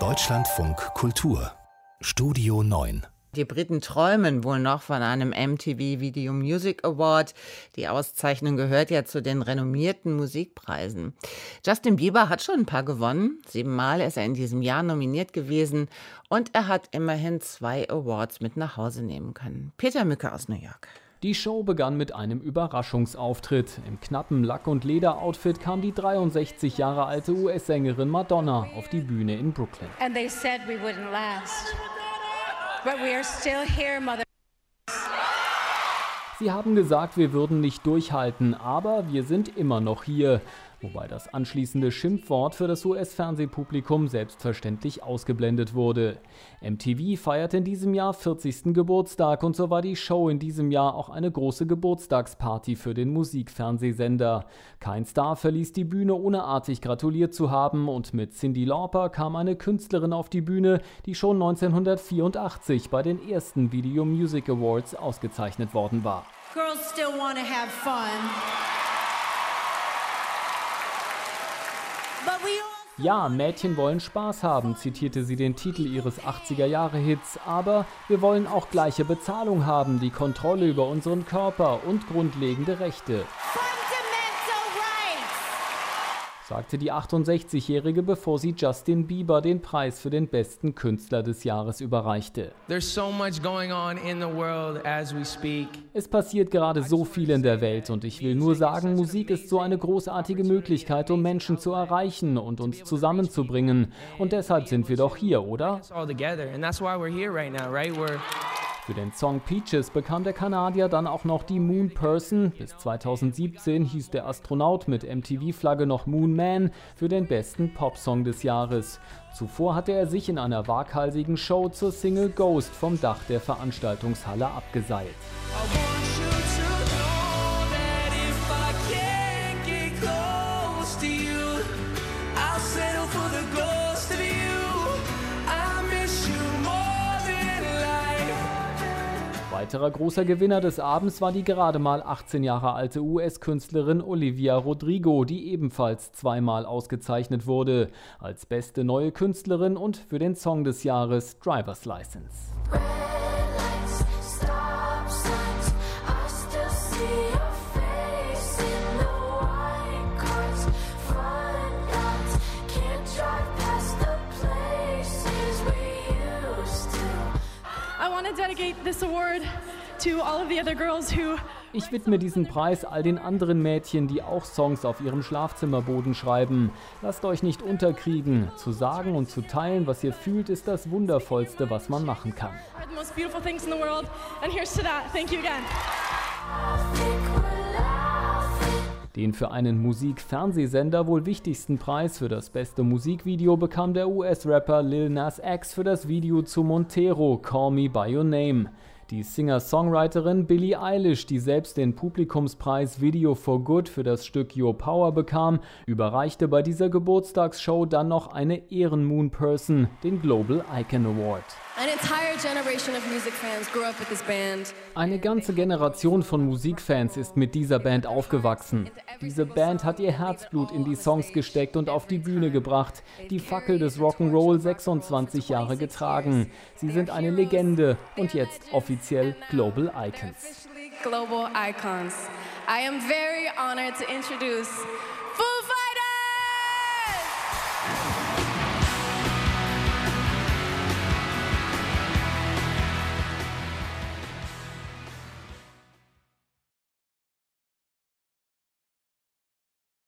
Deutschlandfunk Kultur Studio 9 die Briten träumen wohl noch von einem MTV Video Music Award. Die Auszeichnung gehört ja zu den renommierten Musikpreisen. Justin Bieber hat schon ein paar gewonnen. Siebenmal ist er in diesem Jahr nominiert gewesen und er hat immerhin zwei Awards mit nach Hause nehmen können. Peter Mücke aus New York. Die Show begann mit einem Überraschungsauftritt. Im knappen Lack- und Lederoutfit kam die 63 Jahre alte US-Sängerin Madonna auf die Bühne in Brooklyn. And they said we wouldn't last. But we are still here, mother. Sie haben gesagt, wir würden nicht durchhalten, aber wir sind immer noch hier wobei das anschließende Schimpfwort für das US-Fernsehpublikum selbstverständlich ausgeblendet wurde. MTV feiert in diesem Jahr 40. Geburtstag und so war die Show in diesem Jahr auch eine große Geburtstagsparty für den Musikfernsehsender. Kein Star verließ die Bühne, ohne artig gratuliert zu haben und mit Cindy Lauper kam eine Künstlerin auf die Bühne, die schon 1984 bei den ersten Video Music Awards ausgezeichnet worden war. Girls still want to have fun. Ja, Mädchen wollen Spaß haben, zitierte sie den Titel ihres 80er-Jahre-Hits, aber wir wollen auch gleiche Bezahlung haben, die Kontrolle über unseren Körper und grundlegende Rechte sagte die 68-Jährige, bevor sie Justin Bieber den Preis für den besten Künstler des Jahres überreichte. Es passiert gerade so viel in der Welt und ich will nur sagen, Musik ist so eine großartige Möglichkeit, um Menschen zu erreichen und uns zusammenzubringen. Und deshalb sind wir doch hier, oder? Für den Song Peaches bekam der Kanadier dann auch noch die Moon Person. Bis 2017 hieß der Astronaut mit MTV-Flagge noch Moon Man für den besten Popsong des Jahres. Zuvor hatte er sich in einer waghalsigen Show zur Single Ghost vom Dach der Veranstaltungshalle abgeseilt. Weiterer großer Gewinner des Abends war die gerade mal 18 Jahre alte US-Künstlerin Olivia Rodrigo, die ebenfalls zweimal ausgezeichnet wurde als beste neue Künstlerin und für den Song des Jahres Driver's License. Ich widme diesen Preis all den anderen Mädchen, die auch Songs auf ihrem Schlafzimmerboden schreiben. Lasst euch nicht unterkriegen. Zu sagen und zu teilen, was ihr fühlt, ist das Wundervollste, was man machen kann. Den für einen Musikfernsehsender wohl wichtigsten Preis für das beste Musikvideo bekam der US-Rapper Lil Nas X für das Video zu Montero, Call Me By Your Name. Die Singer-Songwriterin Billie Eilish, die selbst den Publikumspreis Video for Good für das Stück Your Power bekam, überreichte bei dieser Geburtstagsshow dann noch eine Ehrenmoon Person, den Global Icon Award. Eine ganze Generation von Musikfans ist mit dieser Band aufgewachsen. Diese Band hat ihr Herzblut in die Songs gesteckt und auf die Bühne gebracht, die Fackel des Rock'n'Roll 26 Jahre getragen. Sie sind eine Legende und jetzt offiziell Global Icons. Global Icons. I am very honored to introduce!